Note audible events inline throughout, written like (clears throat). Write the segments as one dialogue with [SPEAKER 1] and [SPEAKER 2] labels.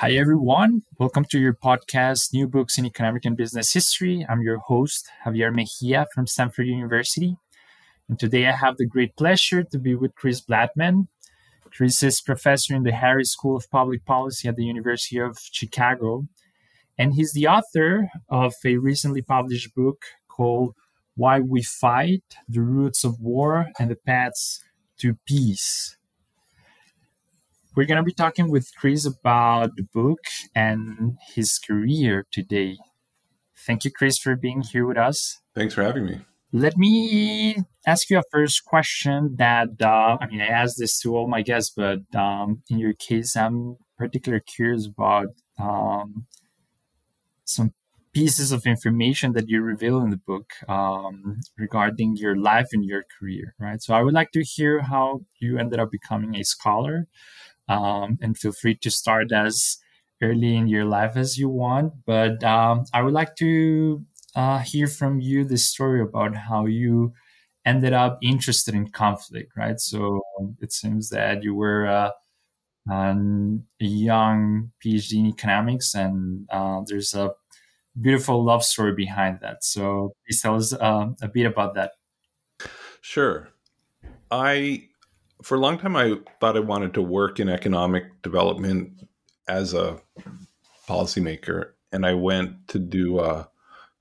[SPEAKER 1] Hi, everyone. Welcome to your podcast, New Books in Economic and Business History. I'm your host, Javier Mejia from Stanford University. And today I have the great pleasure to be with Chris Blattman. Chris is professor in the Harris School of Public Policy at the University of Chicago. And he's the author of a recently published book called Why We Fight The Roots of War and the Paths to Peace. We're going to be talking with Chris about the book and his career today. Thank you, Chris, for being here with us.
[SPEAKER 2] Thanks for having me.
[SPEAKER 1] Let me ask you a first question that, uh, I mean, I ask this to all my guests, but um, in your case, I'm particularly curious about um, some pieces of information that you reveal in the book um, regarding your life and your career, right? So I would like to hear how you ended up becoming a scholar um, and feel free to start as early in your life as you want. But um, I would like to uh, hear from you the story about how you ended up interested in conflict, right? So it seems that you were uh, a young PhD in economics, and uh, there's a beautiful love story behind that. So please tell us uh, a bit about that.
[SPEAKER 2] Sure. I for a long time, I thought I wanted to work in economic development as a policymaker, and I went to do. Uh,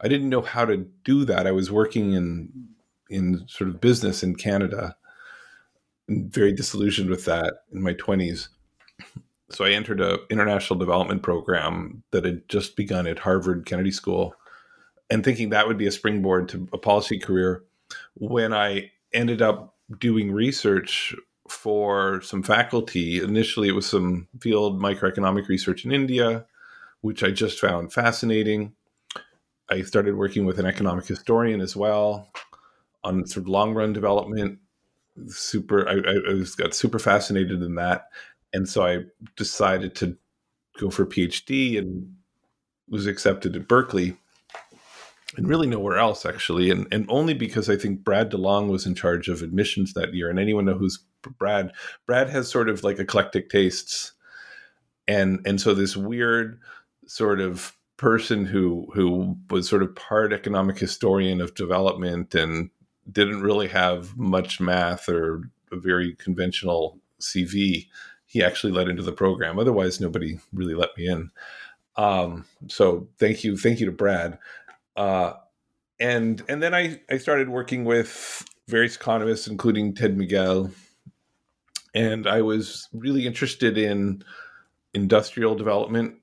[SPEAKER 2] I didn't know how to do that. I was working in in sort of business in Canada, and very disillusioned with that in my twenties. So I entered a international development program that had just begun at Harvard Kennedy School, and thinking that would be a springboard to a policy career. When I ended up doing research for some faculty. Initially, it was some field microeconomic research in India, which I just found fascinating. I started working with an economic historian as well on sort of long run development. Super, I, I was, got super fascinated in that, and so I decided to go for a PhD and was accepted at Berkeley and really nowhere else actually and and only because i think brad delong was in charge of admissions that year and anyone know who's brad brad has sort of like eclectic tastes and and so this weird sort of person who who was sort of part economic historian of development and didn't really have much math or a very conventional cv he actually let into the program. Otherwise nobody really let me in. Um, so thank you thank you to brad uh, and and then I, I started working with various economists, including Ted Miguel, and I was really interested in industrial development.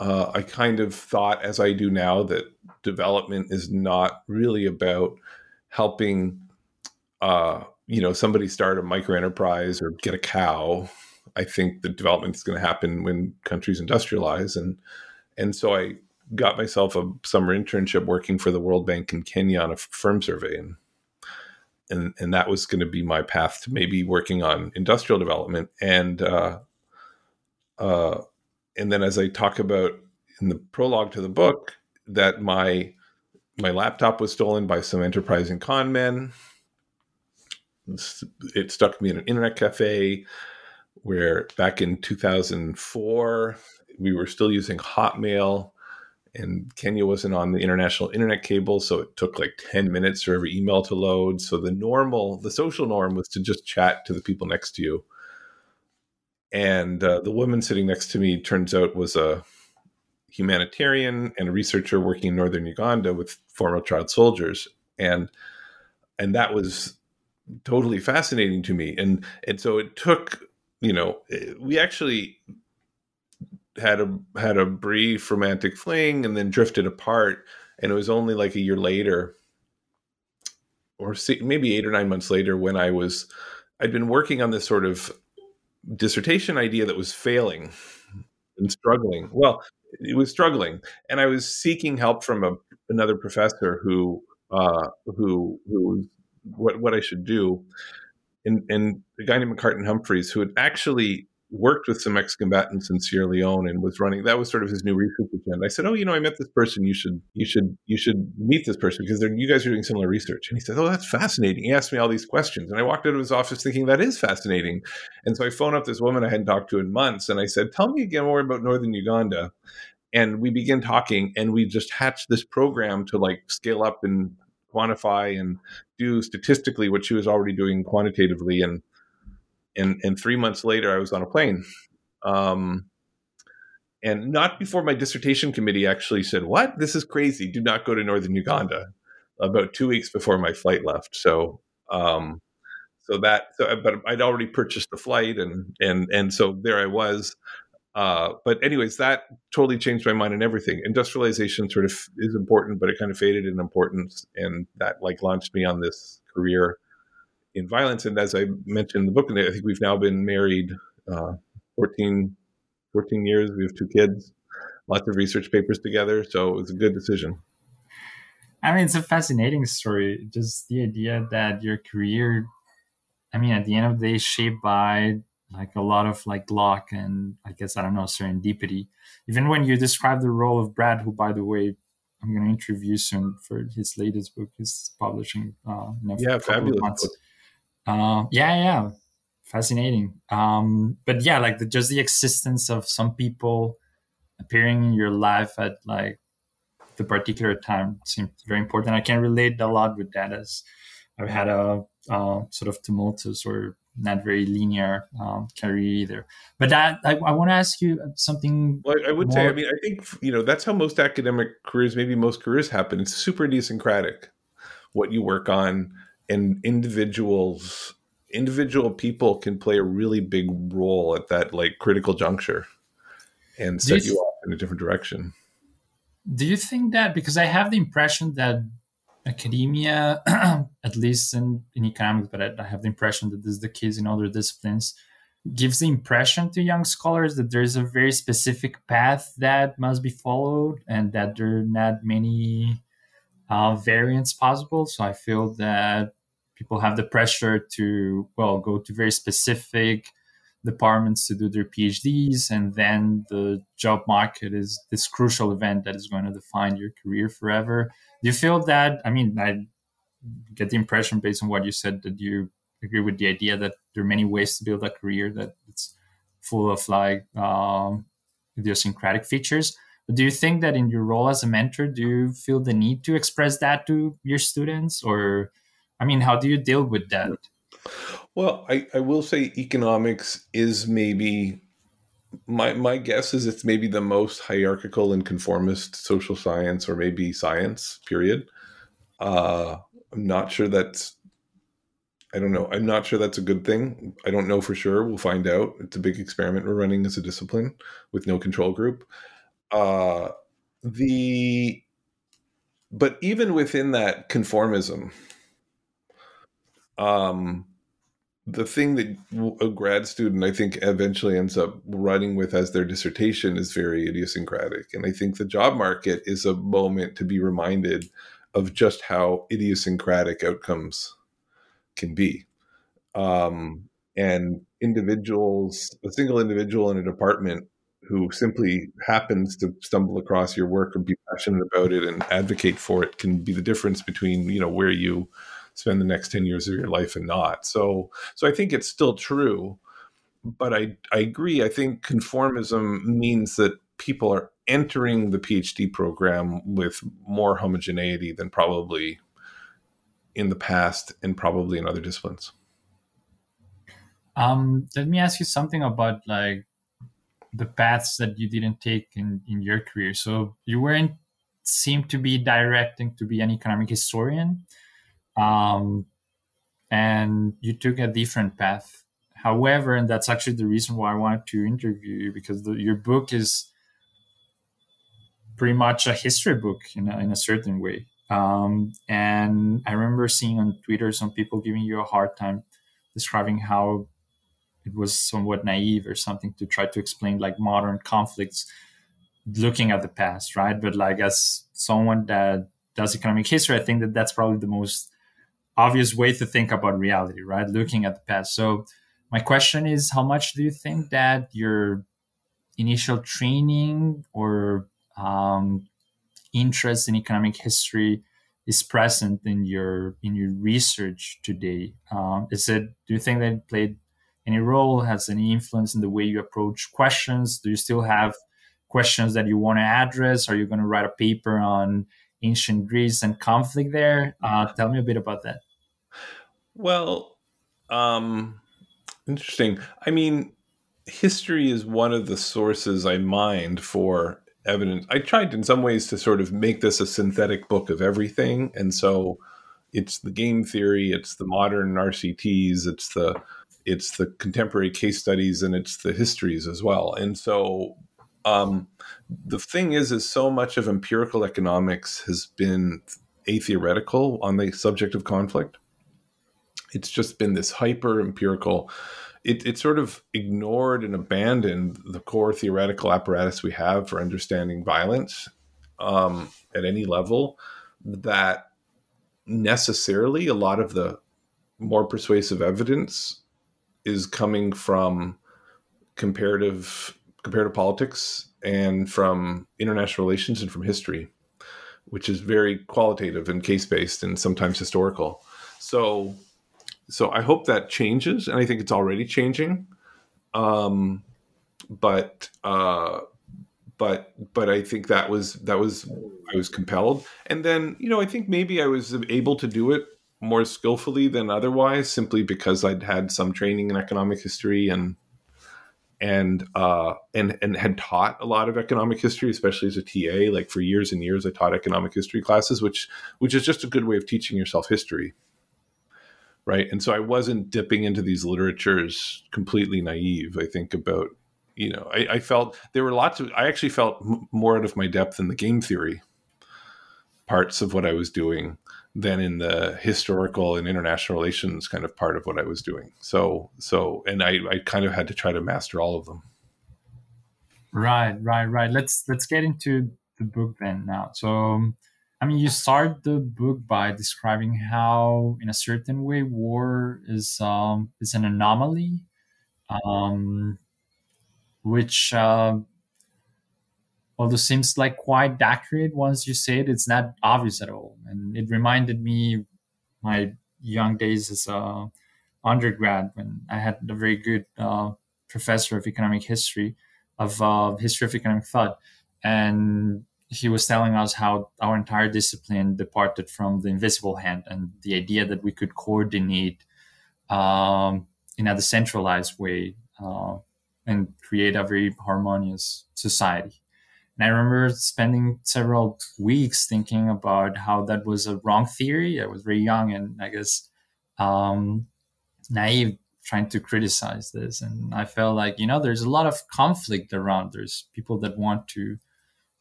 [SPEAKER 2] Uh, I kind of thought, as I do now, that development is not really about helping, uh, you know, somebody start a micro enterprise or get a cow. I think the development is going to happen when countries industrialize, and and so I got myself a summer internship working for the World Bank in Kenya on a firm survey, and and and that was going to be my path to maybe working on industrial development, and uh, uh, and then as I talk about in the prologue to the book, that my my laptop was stolen by some enterprising con men. It stuck me in an internet cafe where back in 2004 we were still using Hotmail and Kenya wasn't on the international internet cable, so it took like 10 minutes for every email to load. So the normal, the social norm was to just chat to the people next to you. and uh, the woman sitting next to me turns out was a humanitarian and a researcher working in northern Uganda with former child soldiers, and and that was totally fascinating to me. And and so it took, you know, we actually had a had a brief romantic fling and then drifted apart. And it was only like a year later, or maybe eight or nine months later, when I was I'd been working on this sort of dissertation idea that was failing and struggling. Well, it was struggling, and I was seeking help from a, another professor who uh, who who what what I should do, and and a guy named Macartan Humphreys who had actually worked with some ex-combatants in Sierra Leone and was running that was sort of his new research agenda. I said, "Oh, you know, I met this person. You should you should you should meet this person because you guys are doing similar research." And he said, "Oh, that's fascinating." He asked me all these questions, and I walked out of his office thinking that is fascinating. And so I phoned up this woman I hadn't talked to in months, and I said, "Tell me again more about northern Uganda." And we began talking, and we just hatched this program to like scale up and quantify and do statistically what she was already doing quantitatively and and and three months later, I was on a plane. Um, and not before my dissertation committee actually said, "What? This is crazy. Do not go to northern Uganda." About two weeks before my flight left. So, um, so that, so, but I'd already purchased the flight, and and and so there I was. Uh, but anyways, that totally changed my mind and everything. Industrialization sort of is important, but it kind of faded in importance, and that like launched me on this career in violence. And as I mentioned in the book, I think we've now been married uh, 14, 14 years. We have two kids, lots of research papers together. So it was a good decision.
[SPEAKER 1] I mean, it's a fascinating story. Just the idea that your career, I mean, at the end of the day, shaped by like a lot of like luck and I guess I don't know serendipity. Even when you describe the role of Brad, who by the way I'm going to interview soon for his latest book, he's publishing. Uh,
[SPEAKER 2] yeah, fabulous.
[SPEAKER 1] Uh, yeah, yeah, fascinating. Um, but yeah, like the, just the existence of some people appearing in your life at like the particular time seems very important. I can relate a lot with that as I've had a uh, sort of tumultuous or not very linear um, career either. But that I, I want to ask you something.
[SPEAKER 2] Well, I would more... say, I mean, I think you know that's how most academic careers, maybe most careers happen. It's super idiosyncratic what you work on and individuals individual people can play a really big role at that like critical juncture and set you, you off in a different direction.
[SPEAKER 1] Do you think that because i have the impression that academia (clears throat) at least in, in economics but I, I have the impression that this is the case in other disciplines gives the impression to young scholars that there's a very specific path that must be followed and that there are not many uh, variants possible? So i feel that people have the pressure to well go to very specific departments to do their phds and then the job market is this crucial event that is going to define your career forever. Do you feel that i mean i get the impression based on what you said that you agree with the idea that there are many ways to build a career that it's full of like um, idiosyncratic features. But do you think that in your role as a mentor do you feel the need to express that to your students or I mean, how do you deal with that?
[SPEAKER 2] Well, I, I will say economics is maybe my my guess is it's maybe the most hierarchical and conformist social science or maybe science period. Uh, I'm not sure that's I don't know. I'm not sure that's a good thing. I don't know for sure. We'll find out. It's a big experiment we're running as a discipline with no control group. Uh, the but even within that conformism, um, the thing that a grad student I think eventually ends up running with as their dissertation is very idiosyncratic. And I think the job market is a moment to be reminded of just how idiosyncratic outcomes can be. Um, and individuals, a single individual in a department who simply happens to stumble across your work and be passionate about it and advocate for it can be the difference between, you know, where you spend the next 10 years of your life and not. So so I think it's still true, but I I agree. I think conformism means that people are entering the PhD program with more homogeneity than probably in the past and probably in other disciplines.
[SPEAKER 1] Um, let me ask you something about like the paths that you didn't take in, in your career. So you weren't seem to be directing to be an economic historian. Um, and you took a different path. However, and that's actually the reason why I wanted to interview you because the, your book is pretty much a history book in a, in a certain way. Um, and I remember seeing on Twitter some people giving you a hard time describing how it was somewhat naive or something to try to explain like modern conflicts looking at the past, right? But like as someone that does economic history, I think that that's probably the most obvious way to think about reality, right? Looking at the past. So my question is, how much do you think that your initial training or um, interest in economic history is present in your in your research today? Um, is it? Do you think that it played any role? Has any influence in the way you approach questions? Do you still have questions that you want to address? Are you going to write a paper on ancient Greece and conflict there? Uh, tell me a bit about that.
[SPEAKER 2] Well, um, interesting. I mean, history is one of the sources I mined for evidence. I tried in some ways to sort of make this a synthetic book of everything. And so it's the game theory, it's the modern RCTs, it's the it's the contemporary case studies and it's the histories as well. And so um, the thing is, is so much of empirical economics has been atheoretical on the subject of conflict. It's just been this hyper empirical. It, it sort of ignored and abandoned the core theoretical apparatus we have for understanding violence um, at any level. That necessarily a lot of the more persuasive evidence is coming from comparative comparative politics and from international relations and from history, which is very qualitative and case based and sometimes historical. So, so I hope that changes, and I think it's already changing. Um, but uh, but but I think that was that was I was compelled, and then you know I think maybe I was able to do it more skillfully than otherwise, simply because I'd had some training in economic history and and uh, and and had taught a lot of economic history, especially as a TA. Like for years and years, I taught economic history classes, which which is just a good way of teaching yourself history, right? And so I wasn't dipping into these literatures completely naive. I think about you know I, I felt there were lots of I actually felt m- more out of my depth in the game theory parts of what I was doing than in the historical and international relations kind of part of what I was doing. So, so, and I, I kind of had to try to master all of them.
[SPEAKER 1] Right, right, right. Let's let's get into the book then now. So, um, I mean, you start the book by describing how, in a certain way, war is um is an anomaly, um, which uh, although seems like quite accurate once you say it, it's not obvious at all. And it reminded me my young days as a undergrad when I had a very good uh, professor of economic history, of uh, history of economic thought, and he was telling us how our entire discipline departed from the invisible hand and the idea that we could coordinate um, in a decentralized way uh, and create a very harmonious society. And I remember spending several weeks thinking about how that was a wrong theory. I was very young and I guess um, naive trying to criticize this. And I felt like, you know, there's a lot of conflict around. There's people that want to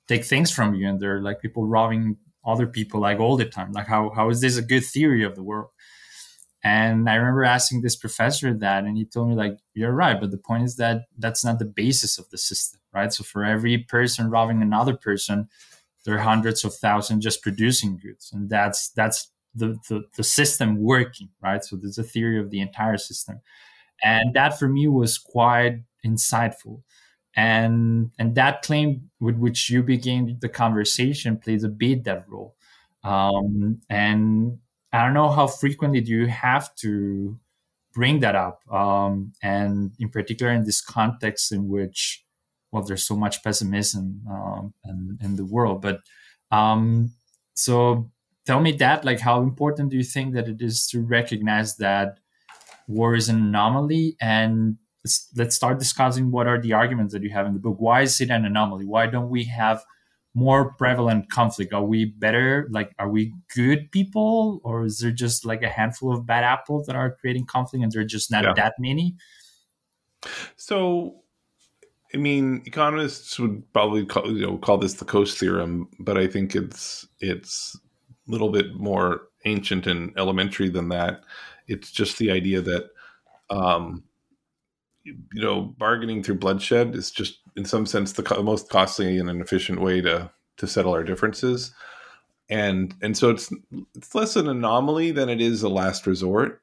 [SPEAKER 1] take things from you and they're like people robbing other people like all the time. Like how, how is this a good theory of the world? And I remember asking this professor that, and he told me, like, you're right, but the point is that that's not the basis of the system, right? So for every person robbing another person, there are hundreds of thousands just producing goods, and that's that's the, the the system working, right? So there's a theory of the entire system, and that for me was quite insightful, and and that claim with which you begin the conversation plays a bit that role, um, and I don't know how frequently do you have to bring that up, um, and in particular in this context in which, well, there's so much pessimism um, in, in the world. But um, so tell me that, like, how important do you think that it is to recognize that war is an anomaly and let's, let's start discussing what are the arguments that you have in the book why is it an anomaly why don't we have more prevalent conflict are we better like are we good people or is there just like a handful of bad apples that are creating conflict and there are just not yeah. that many
[SPEAKER 2] so I mean, economists would probably call, you know call this the Coase theorem, but I think it's it's a little bit more ancient and elementary than that. It's just the idea that um, you know bargaining through bloodshed is just in some sense the co- most costly and inefficient way to to settle our differences, and and so it's it's less an anomaly than it is a last resort,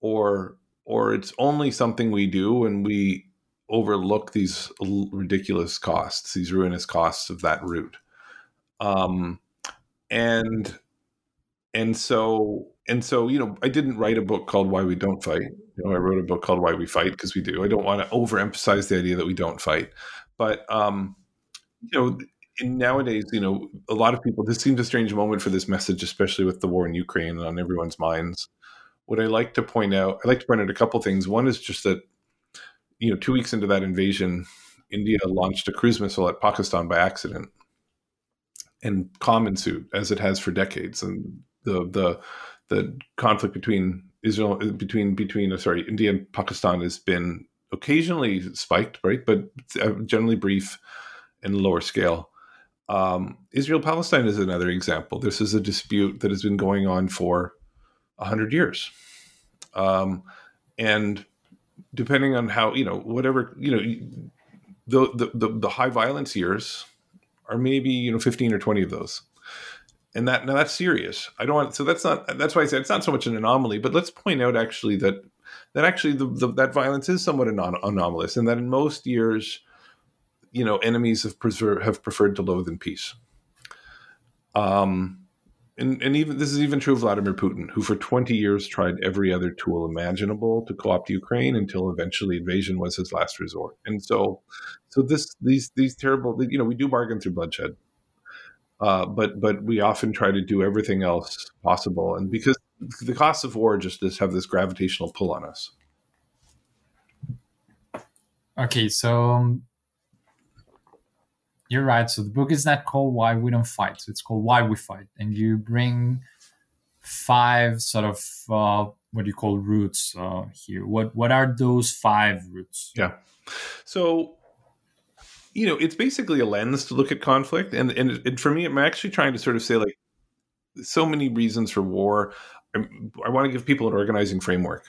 [SPEAKER 2] or or it's only something we do when we overlook these ridiculous costs, these ruinous costs of that route. Um, and and so and so you know i didn't write a book called why we don't fight. You know i wrote a book called why we fight because we do. I don't want to overemphasize the idea that we don't fight. But um you know nowadays you know a lot of people this seems a strange moment for this message especially with the war in ukraine on everyone's minds. What i like to point out i like to point out a couple things. One is just that you know, two weeks into that invasion, India launched a cruise missile at Pakistan by accident, and calm ensued, as it has for decades. And the the the conflict between Israel between between uh, sorry India and Pakistan has been occasionally spiked, right, but uh, generally brief and lower scale. Um, Israel Palestine is another example. This is a dispute that has been going on for hundred years, um, and depending on how you know whatever you know the, the the, the high violence years are maybe you know 15 or 20 of those and that now that's serious. I don't want so that's not that's why i said it's not so much an anomaly but let's point out actually that that actually the, the that violence is somewhat anom- anomalous and that in most years you know enemies have preserved have preferred to loathe in peace. Um and, and even this is even true of Vladimir Putin, who for 20 years tried every other tool imaginable to co-opt Ukraine until eventually invasion was his last resort. And so, so this these these terrible, you know, we do bargain through bloodshed, uh, but but we often try to do everything else possible, and because the costs of war just this have this gravitational pull on us.
[SPEAKER 1] Okay, so um, you're right. So the book is not called Why We Don't Fight. It's called Why We Fight. And you bring five sort of uh, what do you call roots uh, here. What what are those five roots?
[SPEAKER 2] Yeah. So you know, it's basically a lens to look at conflict, and and, and for me, I'm actually trying to sort of say like so many reasons for war. I'm, I want to give people an organizing framework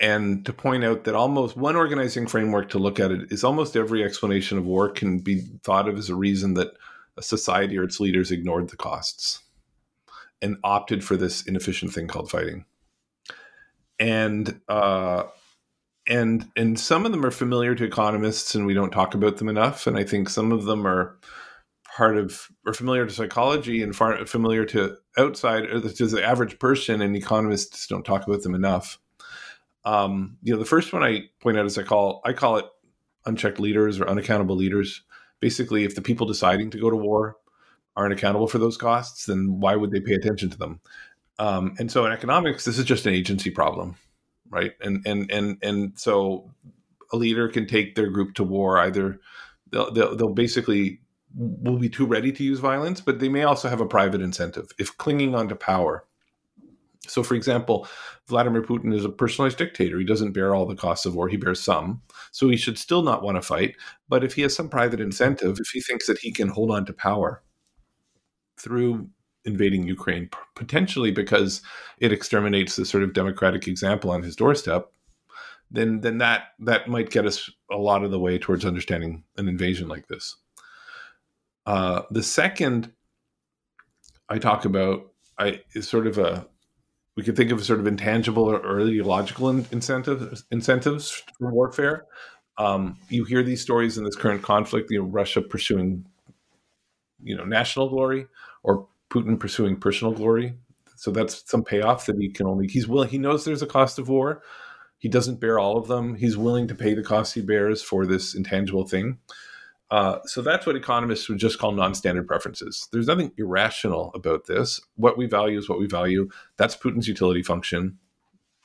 [SPEAKER 2] and to point out that almost one organizing framework to look at it is almost every explanation of war can be thought of as a reason that a society or its leaders ignored the costs and opted for this inefficient thing called fighting. And uh, and and some of them are familiar to economists, and we don't talk about them enough. And I think some of them are part of or familiar to psychology and far, familiar to outside to the average person, and economists don't talk about them enough. Um, you know, the first one I point out is I call I call it unchecked leaders or unaccountable leaders. Basically, if the people deciding to go to war aren't accountable for those costs, then why would they pay attention to them? Um, and so in economics, this is just an agency problem, right? And and and and so a leader can take their group to war either they'll, they'll, they'll basically will be too ready to use violence, but they may also have a private incentive. If clinging onto power so, for example, Vladimir Putin is a personalized dictator. He doesn't bear all the costs of war, he bears some. So, he should still not want to fight. But if he has some private incentive, if he thinks that he can hold on to power through invading Ukraine, potentially because it exterminates the sort of democratic example on his doorstep, then then that that might get us a lot of the way towards understanding an invasion like this. Uh, the second I talk about I is sort of a we could think of sort of intangible or, ideological in, incentives incentives for warfare. Um, you hear these stories in this current conflict, you know, Russia pursuing, you know, national glory or Putin pursuing personal glory. So that's some payoff that he can only he's willing. He knows there's a cost of war. He doesn't bear all of them. He's willing to pay the cost he bears for this intangible thing. Uh, so that's what economists would just call non-standard preferences. There's nothing irrational about this. What we value is what we value. That's Putin's utility function.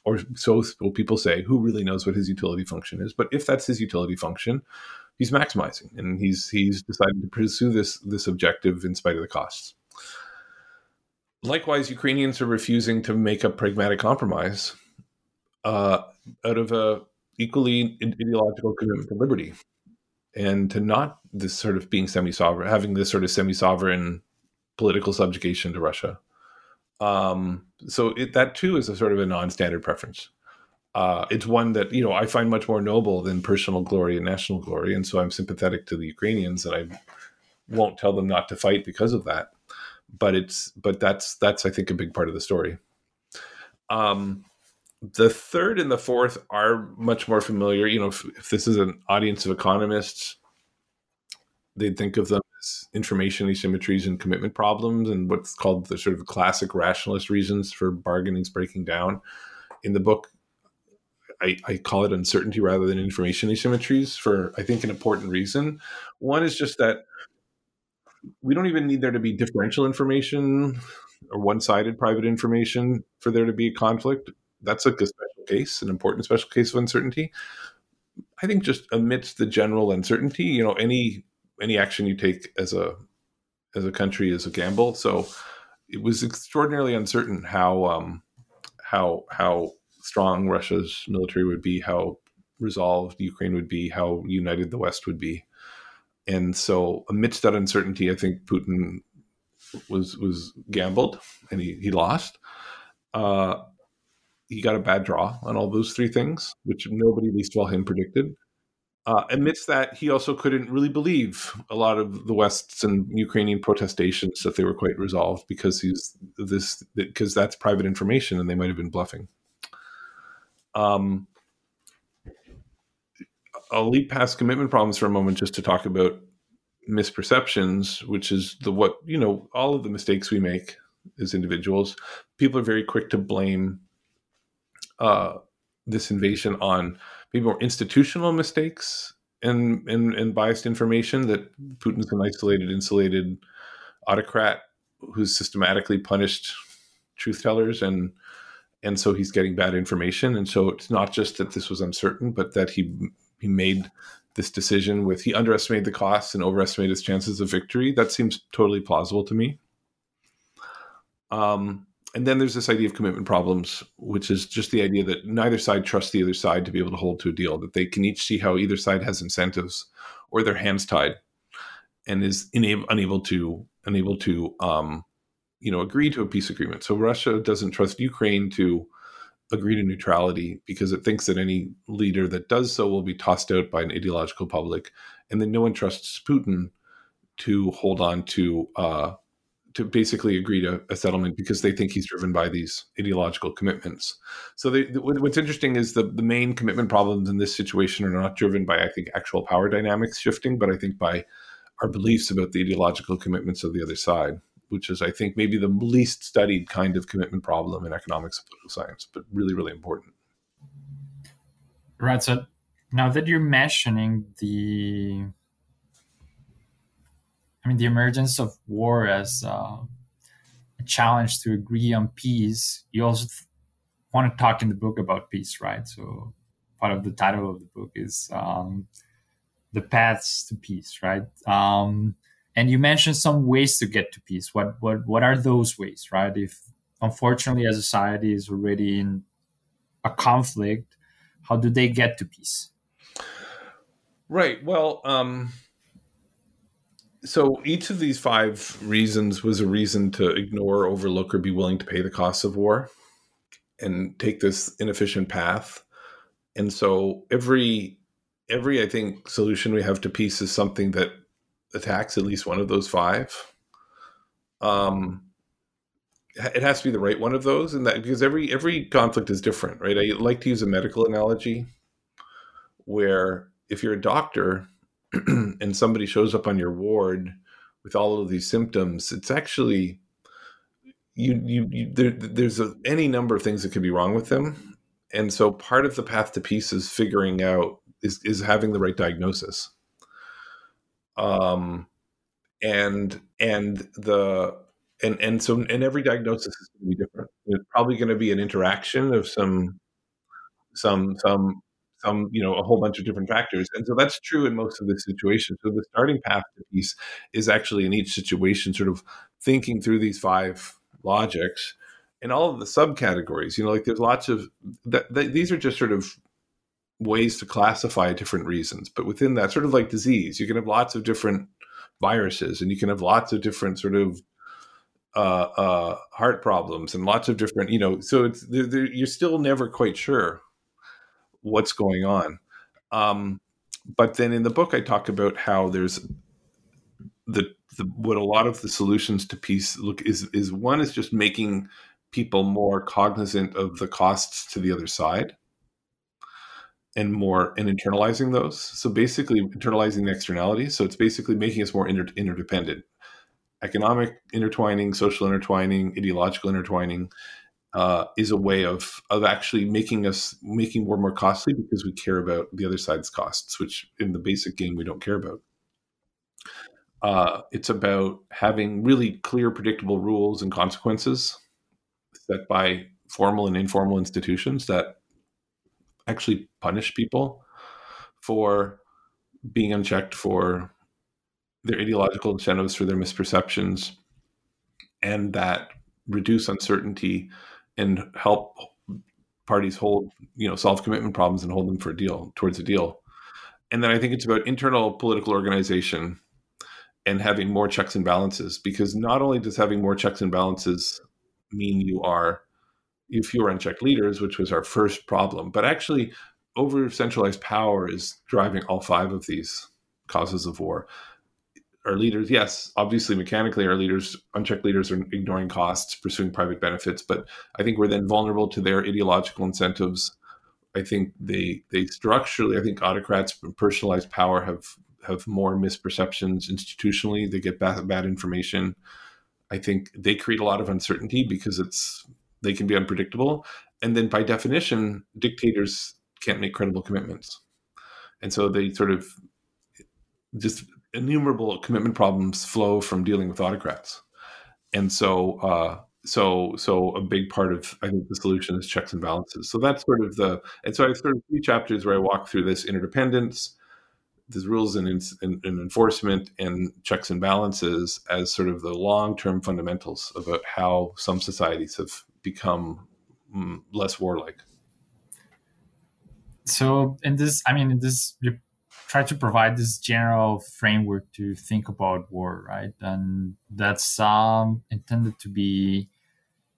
[SPEAKER 2] or so people say, who really knows what his utility function is? But if that's his utility function, he's maximizing, and he's he's decided to pursue this this objective in spite of the costs. Likewise, Ukrainians are refusing to make a pragmatic compromise uh, out of a equally ideological commitment to liberty and to not this sort of being semi-sovereign, having this sort of semi-sovereign political subjugation to Russia. Um, so it, that too is a sort of a non-standard preference. Uh, it's one that you know I find much more noble than personal glory and national glory, and so I'm sympathetic to the Ukrainians, and I won't tell them not to fight because of that. But it's but that's that's I think a big part of the story. Um, the third and the fourth are much more familiar. You know, if, if this is an audience of economists, they'd think of them as information asymmetries and commitment problems, and what's called the sort of classic rationalist reasons for bargaining's breaking down. In the book, I, I, call it uncertainty rather than information asymmetries for I think an important reason. One is just that we don't even need there to be differential information or one-sided private information for there to be a conflict that's like a special case, an important special case of uncertainty. I think just amidst the general uncertainty, you know, any any action you take as a as a country is a gamble. So it was extraordinarily uncertain how um, how how strong Russia's military would be, how resolved Ukraine would be, how united the West would be. And so amidst that uncertainty, I think Putin was was gambled and he, he lost. Uh, he got a bad draw on all those three things, which nobody, least of all him, predicted. Uh, amidst that, he also couldn't really believe a lot of the West's and Ukrainian protestations that they were quite resolved because he's this because that's private information and they might have been bluffing. Um, I'll leap past commitment problems for a moment just to talk about misperceptions, which is the what you know all of the mistakes we make as individuals. People are very quick to blame uh, this invasion on maybe more institutional mistakes and, and, and biased information that Putin's an isolated, insulated autocrat who's systematically punished truth tellers and and so he's getting bad information and so it's not just that this was uncertain but that he he made this decision with he underestimated the costs and overestimated his chances of victory that seems totally plausible to me um and then there's this idea of commitment problems, which is just the idea that neither side trusts the other side to be able to hold to a deal, that they can each see how either side has incentives or their hands tied and is inab- unable to unable to um, you know agree to a peace agreement. So Russia doesn't trust Ukraine to agree to neutrality because it thinks that any leader that does so will be tossed out by an ideological public, and then no one trusts Putin to hold on to uh, to basically agree to a settlement because they think he's driven by these ideological commitments. So they, what's interesting is the, the main commitment problems in this situation are not driven by, I think, actual power dynamics shifting, but I think by our beliefs about the ideological commitments of the other side, which is, I think, maybe the least studied kind of commitment problem in economics and political science, but really, really important.
[SPEAKER 1] Right. So now that you're mentioning the I mean, the emergence of war as uh, a challenge to agree on peace. You also want to talk in the book about peace, right? So part of the title of the book is um, the paths to peace, right? Um, and you mentioned some ways to get to peace. What what what are those ways, right? If unfortunately a society is already in a conflict, how do they get to peace?
[SPEAKER 2] Right. Well, um, so each of these five reasons was a reason to ignore, overlook, or be willing to pay the costs of war and take this inefficient path. And so every every I think solution we have to peace is something that attacks at least one of those five. Um, it has to be the right one of those, and that because every every conflict is different, right? I like to use a medical analogy where if you're a doctor (clears throat) and somebody shows up on your ward with all of these symptoms, it's actually you you, you there, there's a, any number of things that could be wrong with them, and so part of the path to peace is figuring out is is having the right diagnosis. Um, and and the and and so and every diagnosis is going to be different. It's probably going to be an interaction of some some some some you know a whole bunch of different factors. And so that's true in most of the situations. So the starting path piece is actually in each situation sort of thinking through these five logics and all of the subcategories. You know like there's lots of that these are just sort of ways to classify different reasons but within that sort of like disease you can have lots of different viruses and you can have lots of different sort of uh, uh, heart problems and lots of different you know so it's they're, they're, you're still never quite sure what's going on. Um, but then in the book, I talk about how there's the, the what a lot of the solutions to peace look is is one is just making people more cognizant of the costs to the other side and more and internalizing those. So basically internalizing the externalities so it's basically making us more inter- interdependent. Economic intertwining social intertwining ideological intertwining uh, is a way of of actually making us making war more costly because we care about the other side's costs, which in the basic game we don't care about. Uh, it's about having really clear, predictable rules and consequences set by formal and informal institutions that actually punish people for being unchecked for their ideological incentives for their misperceptions and that reduce uncertainty and help parties hold you know solve commitment problems and hold them for a deal towards a deal. And then i think it's about internal political organization and having more checks and balances because not only does having more checks and balances mean you are you fewer unchecked leaders which was our first problem but actually over centralized power is driving all five of these causes of war our leaders, yes, obviously mechanically our leaders, unchecked leaders are ignoring costs, pursuing private benefits, but I think we're then vulnerable to their ideological incentives. I think they they structurally, I think autocrats personalized power have have more misperceptions institutionally. They get bad, bad information. I think they create a lot of uncertainty because it's they can be unpredictable, and then by definition, dictators can't make credible commitments, and so they sort of just innumerable commitment problems flow from dealing with autocrats. And so, uh, so, so a big part of I think the solution is checks and balances. So that's sort of the, and so I have sort of three chapters where I walk through this interdependence, these rules and, and, and enforcement, and checks and balances as sort of the long-term fundamentals about how some societies have become mm, less warlike.
[SPEAKER 1] So, in this, I mean, in this, you try to provide this general framework to think about war, right? And that's um, intended to be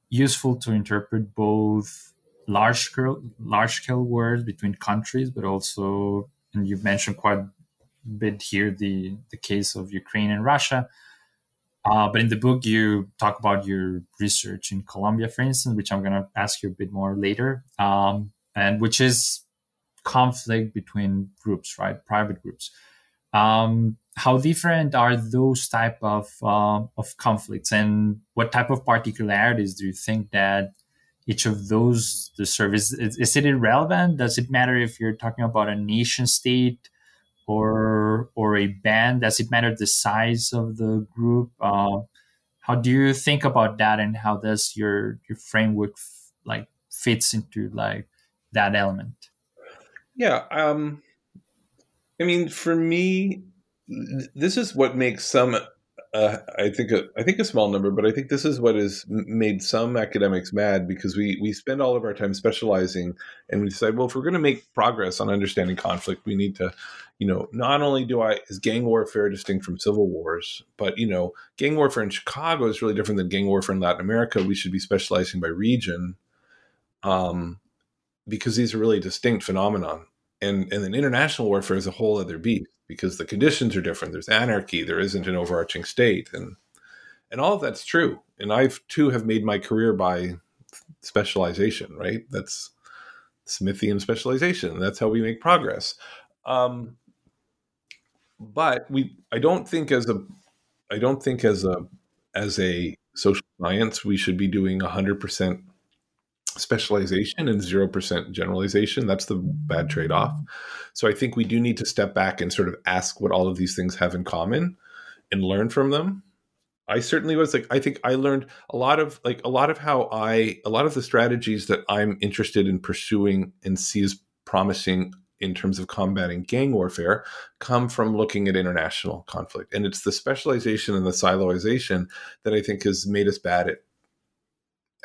[SPEAKER 1] useful to interpret both large scale large scale wars between countries, but also, and you've mentioned quite a bit here the the case of Ukraine and Russia. Uh, but in the book, you talk about your research in Colombia, for instance, which I'm going to ask you a bit more later, um, and which is conflict between groups, right? Private groups. Um, how different are those type of uh, of conflicts, and what type of particularities do you think that each of those the service is, is it irrelevant? Does it matter if you're talking about a nation state or or a band? Does it matter the size of the group? Uh, how do you think about that, and how does your your framework f- like fits into like that element?
[SPEAKER 2] Yeah. Um, I mean, for me, this is what makes some. Uh, I think a, I think a small number, but I think this is what has made some academics mad because we we spend all of our time specializing, and we decide, well, if we're going to make progress on understanding conflict, we need to, you know, not only do I is gang warfare distinct from civil wars, but you know, gang warfare in Chicago is really different than gang warfare in Latin America. We should be specializing by region. Um, because these are really distinct phenomenon. And and then international warfare is a whole other beast because the conditions are different. There's anarchy. There isn't an overarching state, and and all of that's true. And I've too have made my career by specialization. Right? That's Smithian specialization. That's how we make progress. Um, but we, I don't think as a, I don't think as a, as a social science, we should be doing hundred percent specialization and 0% generalization. That's the bad mm-hmm. trade off. So I think we do need to step back and sort of ask what all of these things have in common and learn from them. I certainly was like I think I learned a lot of like a lot of how I a lot of the strategies that I'm interested in pursuing and see as promising in terms of combating gang warfare come from looking at international conflict. And it's the specialization and the siloization that I think has made us bad at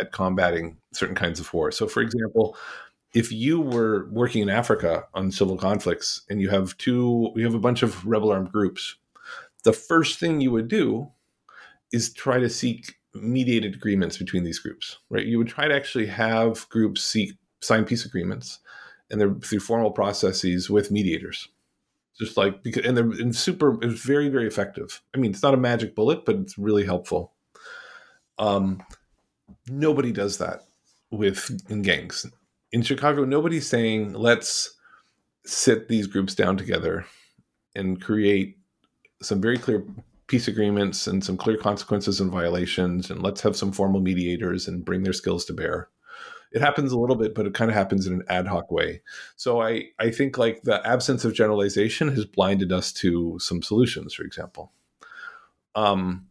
[SPEAKER 2] at combating certain kinds of war. So for example, if you were working in Africa on civil conflicts and you have two you have a bunch of rebel armed groups, the first thing you would do is try to seek mediated agreements between these groups, right? You would try to actually have groups seek sign peace agreements and they're through formal processes with mediators. Just like because and they're and super it's very, very effective. I mean, it's not a magic bullet, but it's really helpful. Um nobody does that with gangs. In Chicago, nobody's saying let's sit these groups down together and create some very clear peace agreements and some clear consequences and violations and let's have some formal mediators and bring their skills to bear it happens a little bit, but it kind of happens in an ad hoc way. So I, I think like the absence of generalization has blinded us to some solutions, for example. Um,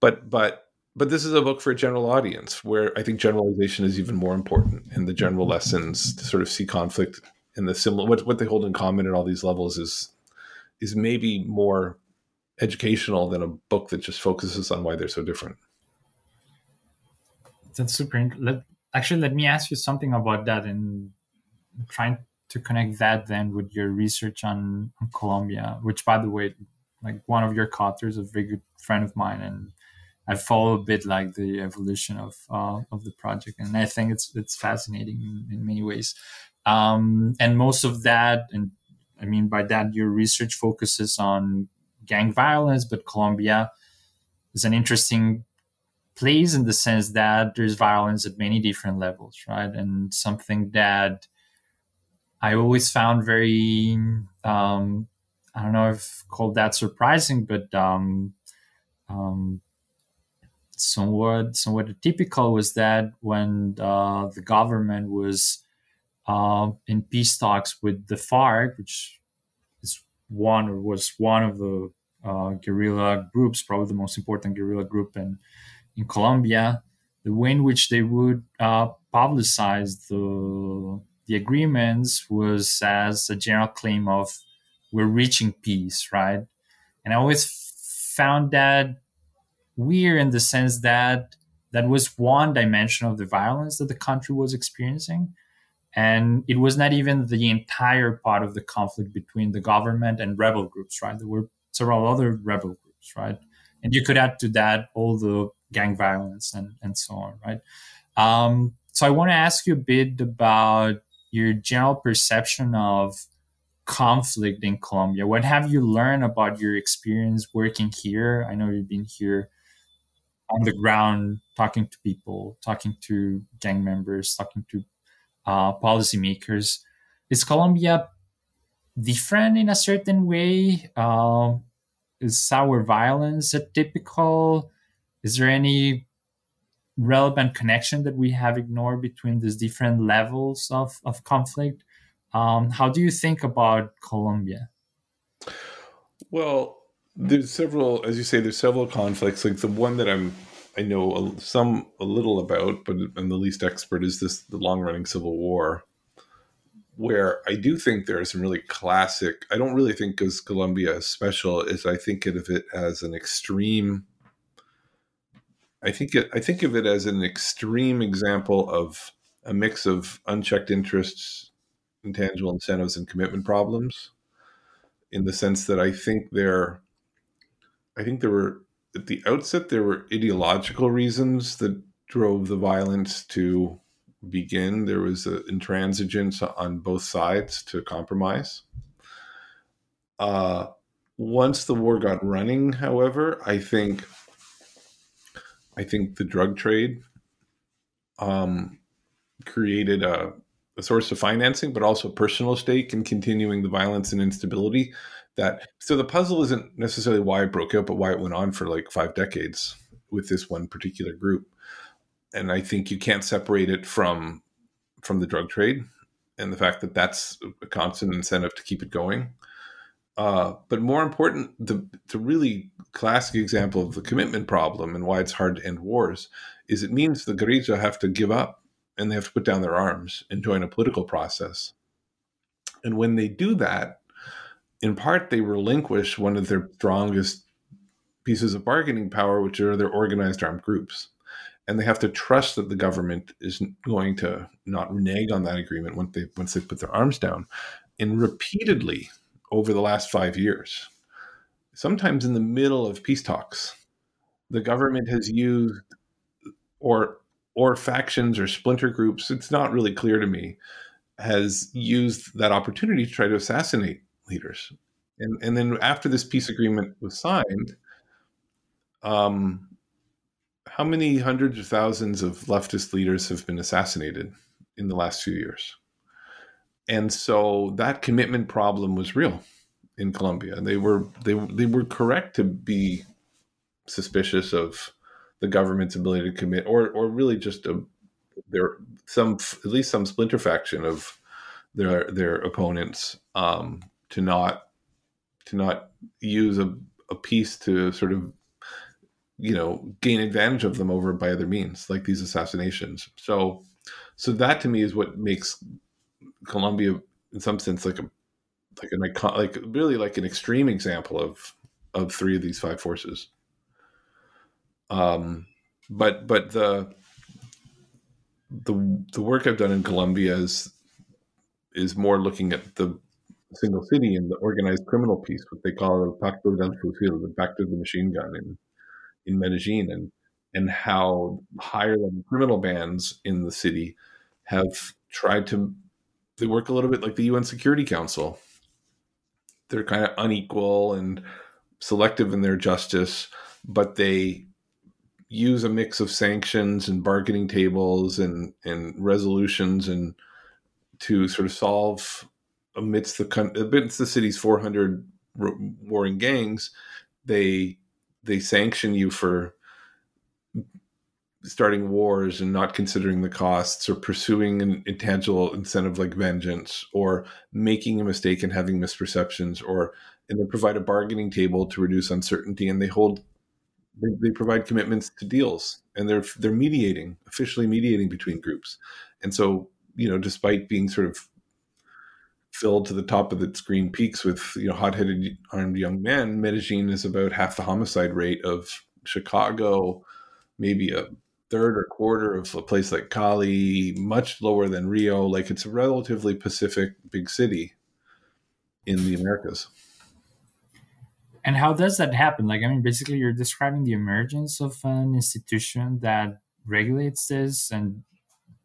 [SPEAKER 2] but but but this is a book for a general audience where I think generalization is even more important and the general mm-hmm. lessons to sort of see conflict and the similar what what they hold in common at all these levels is is maybe more educational than a book that just focuses on why they're so different.
[SPEAKER 1] That's super. Let, actually let me ask you something about that and trying to connect that then with your research on, on Colombia, which by the way, like one of your co-authors, a very good friend of mine, and I follow a bit like the evolution of uh, of the project, and I think it's it's fascinating in, in many ways. Um, and most of that, and I mean by that, your research focuses on gang violence, but Colombia is an interesting place in the sense that there's violence at many different levels, right? And something that I always found very, um, I don't know if called that surprising, but um, um, somewhat somewhat typical was that when uh, the government was uh, in peace talks with the FARC, which is one or was one of the uh, guerrilla groups, probably the most important guerrilla group in in Colombia, the way in which they would uh, publicize the the agreements was as a general claim of we're reaching peace, right? And I always found that weird in the sense that that was one dimension of the violence that the country was experiencing. And it was not even the entire part of the conflict between the government and rebel groups, right? There were several other rebel groups, right? And you could add to that all the gang violence and, and so on, right? Um, so I want to ask you a bit about your general perception of conflict in Colombia. What have you learned about your experience working here? I know you've been here on the ground, talking to people, talking to gang members, talking to uh, policymakers. Is Colombia different in a certain way? Uh, is our violence atypical? is there any relevant connection that we have ignored between these different levels of, of conflict? Um, how do you think about Colombia?
[SPEAKER 2] Well, there's several, as you say, there's several conflicts. Like the one that I'm, I know some a little about, but I'm the least expert is this the long running civil war, where I do think there are some really classic. I don't really think because Colombia is special, is I think of it as an extreme I think it, I think of it as an extreme example of a mix of unchecked interests, intangible incentives, and commitment problems. In the sense that I think there, I think there were at the outset there were ideological reasons that drove the violence to begin. There was an intransigence on both sides to compromise. Uh, once the war got running, however, I think I think the drug trade um, created a, a, source of financing, but also personal stake in continuing the violence and instability. That so the puzzle isn't necessarily why it broke out, but why it went on for like five decades with this one particular group. And I think you can't separate it from from the drug trade and the fact that that's a constant incentive to keep it going. Uh, but more important, the, the really classic example of the commitment problem and why it's hard to end wars is it means the guerrilla have to give up and they have to put down their arms and join a political process. And when they do that, in part, they relinquish one of their strongest pieces of bargaining power, which are their organized armed groups. And they have to trust that the government is going to not renege on that agreement once they once they put their arms down. And repeatedly over the last five years, sometimes in the middle of peace talks, the government has used or or factions or splinter groups, it's not really clear to me, has used that opportunity to try to assassinate leaders. And, and then after this peace agreement was signed, um, how many hundreds of thousands of leftist leaders have been assassinated in the last few years? And so that commitment problem was real in Colombia. They were they they were correct to be suspicious of the government's ability to commit, or or really just a there some at least some splinter faction of their their opponents um, to not to not use a, a piece to sort of you know gain advantage of them over by other means like these assassinations. So so that to me is what makes colombia in some sense like a like an icon like really like an extreme example of of three of these five forces. Um, but but the the the work I've done in Colombia is is more looking at the single city and the organized criminal piece, what they call the Pacto del Fusil, the Pact of the Machine Gun in in Medellin, and and how higher level criminal bands in the city have tried to they work a little bit like the UN Security Council. They're kind of unequal and selective in their justice, but they use a mix of sanctions and bargaining tables and and resolutions and to sort of solve amidst the amidst the city's 400 warring gangs they they sanction you for starting wars and not considering the costs or pursuing an intangible incentive like vengeance or making a mistake and having misperceptions or and they provide a bargaining table to reduce uncertainty and they hold they, they provide commitments to deals and they're they're mediating officially mediating between groups. And so you know despite being sort of filled to the top of its green peaks with you know hot-headed armed young men medellin is about half the homicide rate of chicago maybe a third or quarter of a place like cali much lower than rio like it's a relatively pacific big city in the americas
[SPEAKER 1] and how does that happen? Like, I mean, basically, you're describing the emergence of an institution that regulates this. And,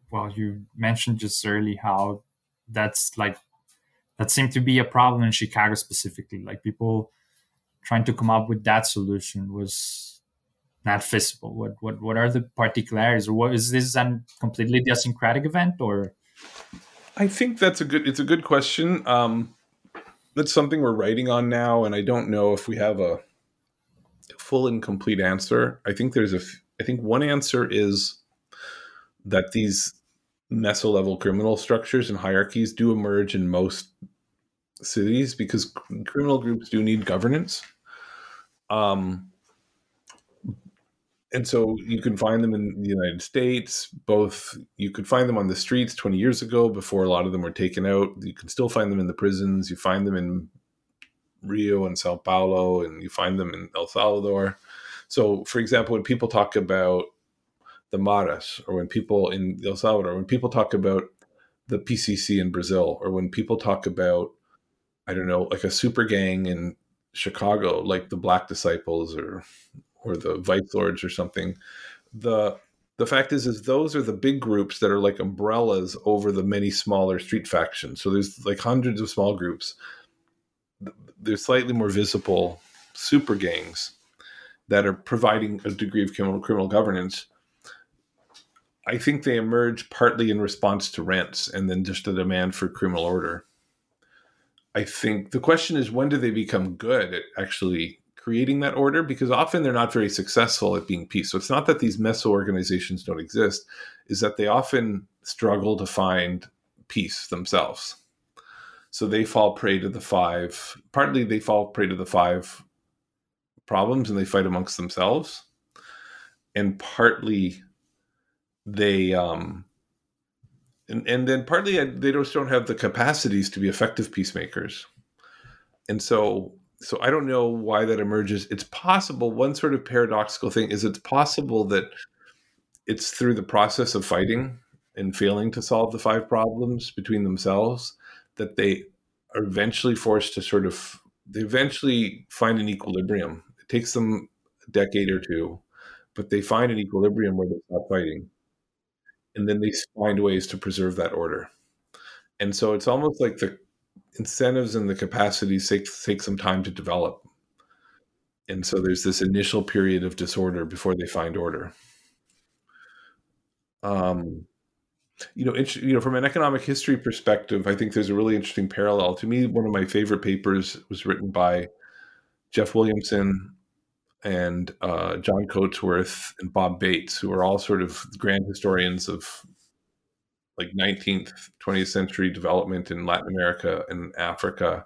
[SPEAKER 1] well, you mentioned just early how that's like, that seemed to be a problem in Chicago specifically. Like, people trying to come up with that solution was not feasible. What, what, what are the particularities? Or what is this a completely idiosyncratic event or?
[SPEAKER 2] I think that's a good, it's a good question. Um, that's something we're writing on now, and I don't know if we have a full and complete answer. I think there's a. I think one answer is that these meso level criminal structures and hierarchies do emerge in most cities because criminal groups do need governance. Um, and so you can find them in the United States. Both you could find them on the streets 20 years ago before a lot of them were taken out. You can still find them in the prisons. You find them in Rio and Sao Paulo, and you find them in El Salvador. So, for example, when people talk about the Maras, or when people in El Salvador, when people talk about the PCC in Brazil, or when people talk about, I don't know, like a super gang in Chicago, like the Black Disciples or or the Vice Lords or something. The the fact is is those are the big groups that are like umbrellas over the many smaller street factions. So there's like hundreds of small groups. They're slightly more visible super gangs that are providing a degree of criminal criminal governance. I think they emerge partly in response to rents and then just a demand for criminal order. I think the question is when do they become good at actually creating that order because often they're not very successful at being peace. So it's not that these meso organizations don't exist, is that they often struggle to find peace themselves. So they fall prey to the five. Partly they fall prey to the five problems and they fight amongst themselves. And partly they um and, and then partly they just don't have the capacities to be effective peacemakers. And so so I don't know why that emerges. It's possible one sort of paradoxical thing is it's possible that it's through the process of fighting and failing to solve the five problems between themselves that they are eventually forced to sort of they eventually find an equilibrium. It takes them a decade or two, but they find an equilibrium where they stop fighting. And then they find ways to preserve that order. And so it's almost like the incentives and the capacities take, take some time to develop. And so there's this initial period of disorder before they find order. Um, you know, you know, from an economic history perspective, I think there's a really interesting parallel. To me, one of my favorite papers was written by Jeff Williamson and uh, John Coatsworth and Bob Bates, who are all sort of grand historians of like 19th, 20th century development in Latin America and Africa.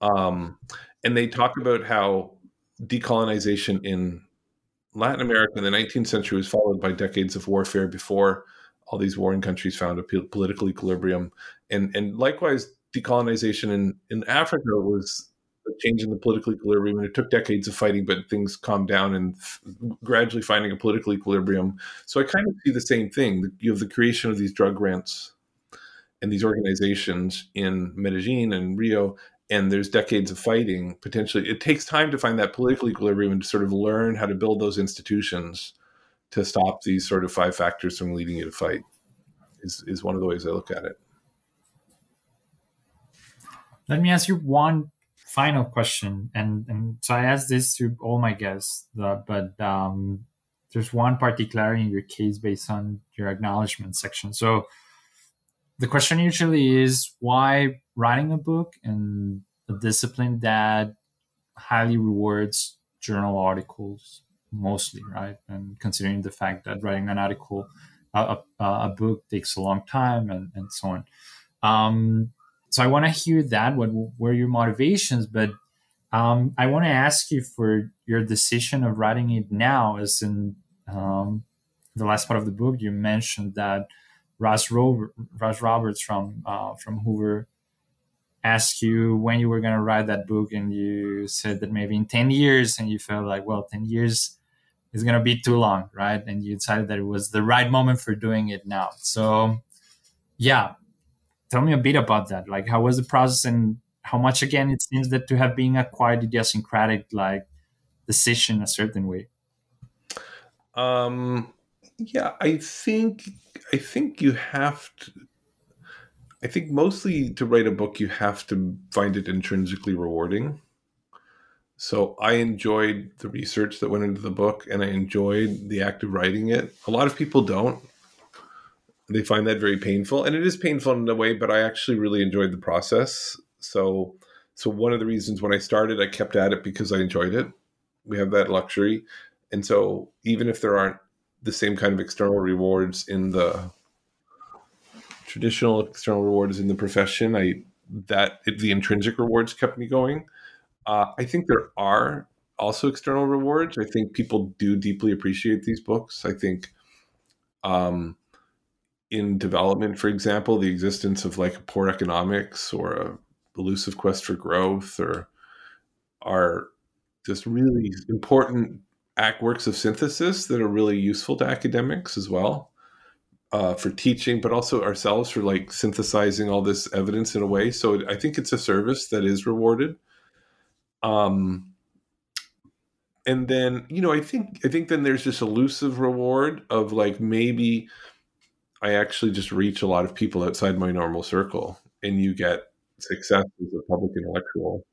[SPEAKER 2] Um, and they talk about how decolonization in Latin America in the 19th century was followed by decades of warfare before all these warring countries found a political equilibrium. And, and likewise, decolonization in, in Africa was change in the political equilibrium. And it took decades of fighting, but things calmed down and f- gradually finding a political equilibrium. So I kind of see the same thing. You have the creation of these drug rents and these organizations in Medellin and Rio, and there's decades of fighting potentially it takes time to find that political equilibrium and to sort of learn how to build those institutions to stop these sort of five factors from leading you to fight is, is one of the ways i look at it
[SPEAKER 1] let me ask you one final question and, and so i asked this to all my guests uh, but um, there's one particular in your case based on your acknowledgement section so the question usually is why writing a book and a discipline that highly rewards journal articles mostly, right? And considering the fact that writing an article, a, a, a book takes a long time and, and so on. Um, so I want to hear that. What were your motivations? But um, I want to ask you for your decision of writing it now, as in um, the last part of the book, you mentioned that Ross, Robert, Roberts from uh, from Hoover asked you when you were going to write that book, and you said that maybe in ten years, and you felt like, well, ten years is going to be too long, right? And you decided that it was the right moment for doing it now. So, yeah, tell me a bit about that. Like, how was the process, and how much again it seems that to have been a quite idiosyncratic like decision a certain way.
[SPEAKER 2] Um. Yeah, I think I think you have to. I think mostly to write a book, you have to find it intrinsically rewarding. So I enjoyed the research that went into the book, and I enjoyed the act of writing it. A lot of people don't; they find that very painful, and it is painful in a way. But I actually really enjoyed the process. So, so one of the reasons when I started, I kept at it because I enjoyed it. We have that luxury, and so even if there aren't the same kind of external rewards in the traditional external rewards in the profession. I that the intrinsic rewards kept me going. Uh, I think there are also external rewards. I think people do deeply appreciate these books. I think um, in development, for example, the existence of like poor economics or a elusive quest for growth or are just really important act works of synthesis that are really useful to academics as well uh, for teaching, but also ourselves for like synthesizing all this evidence in a way. So I think it's a service that is rewarded. Um, and then you know, I think I think then there's this elusive reward of like maybe I actually just reach a lot of people outside my normal circle, and you get success as a public intellectual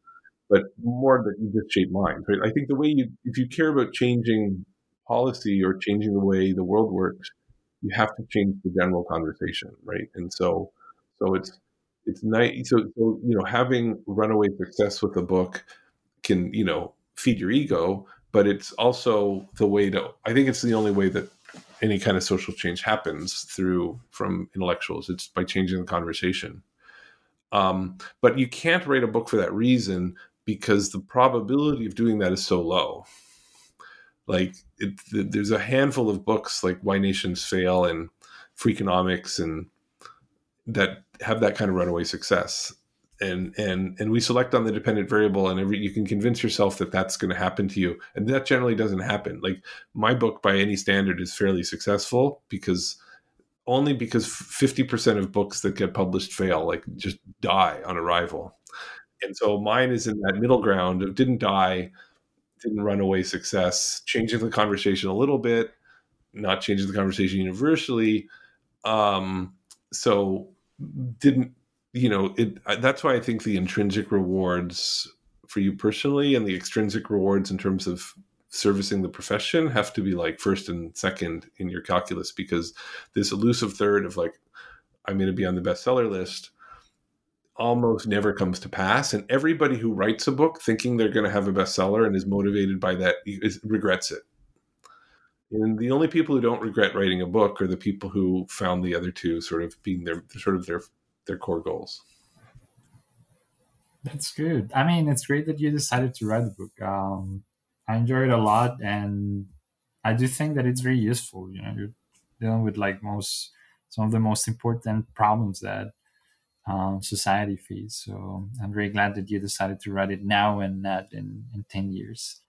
[SPEAKER 2] but more that you just shape minds, right? I think the way you, if you care about changing policy or changing the way the world works, you have to change the general conversation, right? And so, so it's it's nice. So, so you know, having runaway success with a book can you know feed your ego, but it's also the way to. I think it's the only way that any kind of social change happens through from intellectuals. It's by changing the conversation. Um, but you can't write a book for that reason because the probability of doing that is so low. Like it, there's a handful of books like Why Nations Fail and Freakonomics and that have that kind of runaway success. And and and we select on the dependent variable, and every, you can convince yourself that that's going to happen to you, and that generally doesn't happen. Like my book, by any standard, is fairly successful because only because 50% of books that get published fail, like just die on arrival. And so mine is in that middle ground of didn't die, didn't run away success, changing the conversation a little bit, not changing the conversation universally. Um, so didn't, you know, it, that's why I think the intrinsic rewards for you personally and the extrinsic rewards in terms of servicing the profession have to be like first and second in your calculus because this elusive third of like i'm going to be on the bestseller list almost never comes to pass. And everybody who writes a book thinking they're going to have a bestseller and is motivated by that is, regrets it. And the only people who don't regret writing a book are the people who found the other two sort of being their sort of their their core goals
[SPEAKER 1] that's good i mean it's great that you decided to write the book um, I enjoy it a lot, and I do think that it's very useful. You know, you're dealing with like most some of the most important problems that um, society faces. So I'm very glad that you decided to write it now and not in in ten years.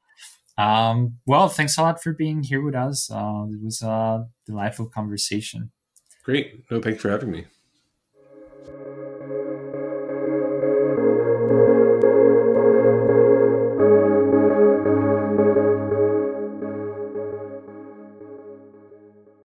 [SPEAKER 1] Um, well, thanks a lot for being here with us. Uh, it was a delightful conversation.
[SPEAKER 2] Great. No, thanks for having me.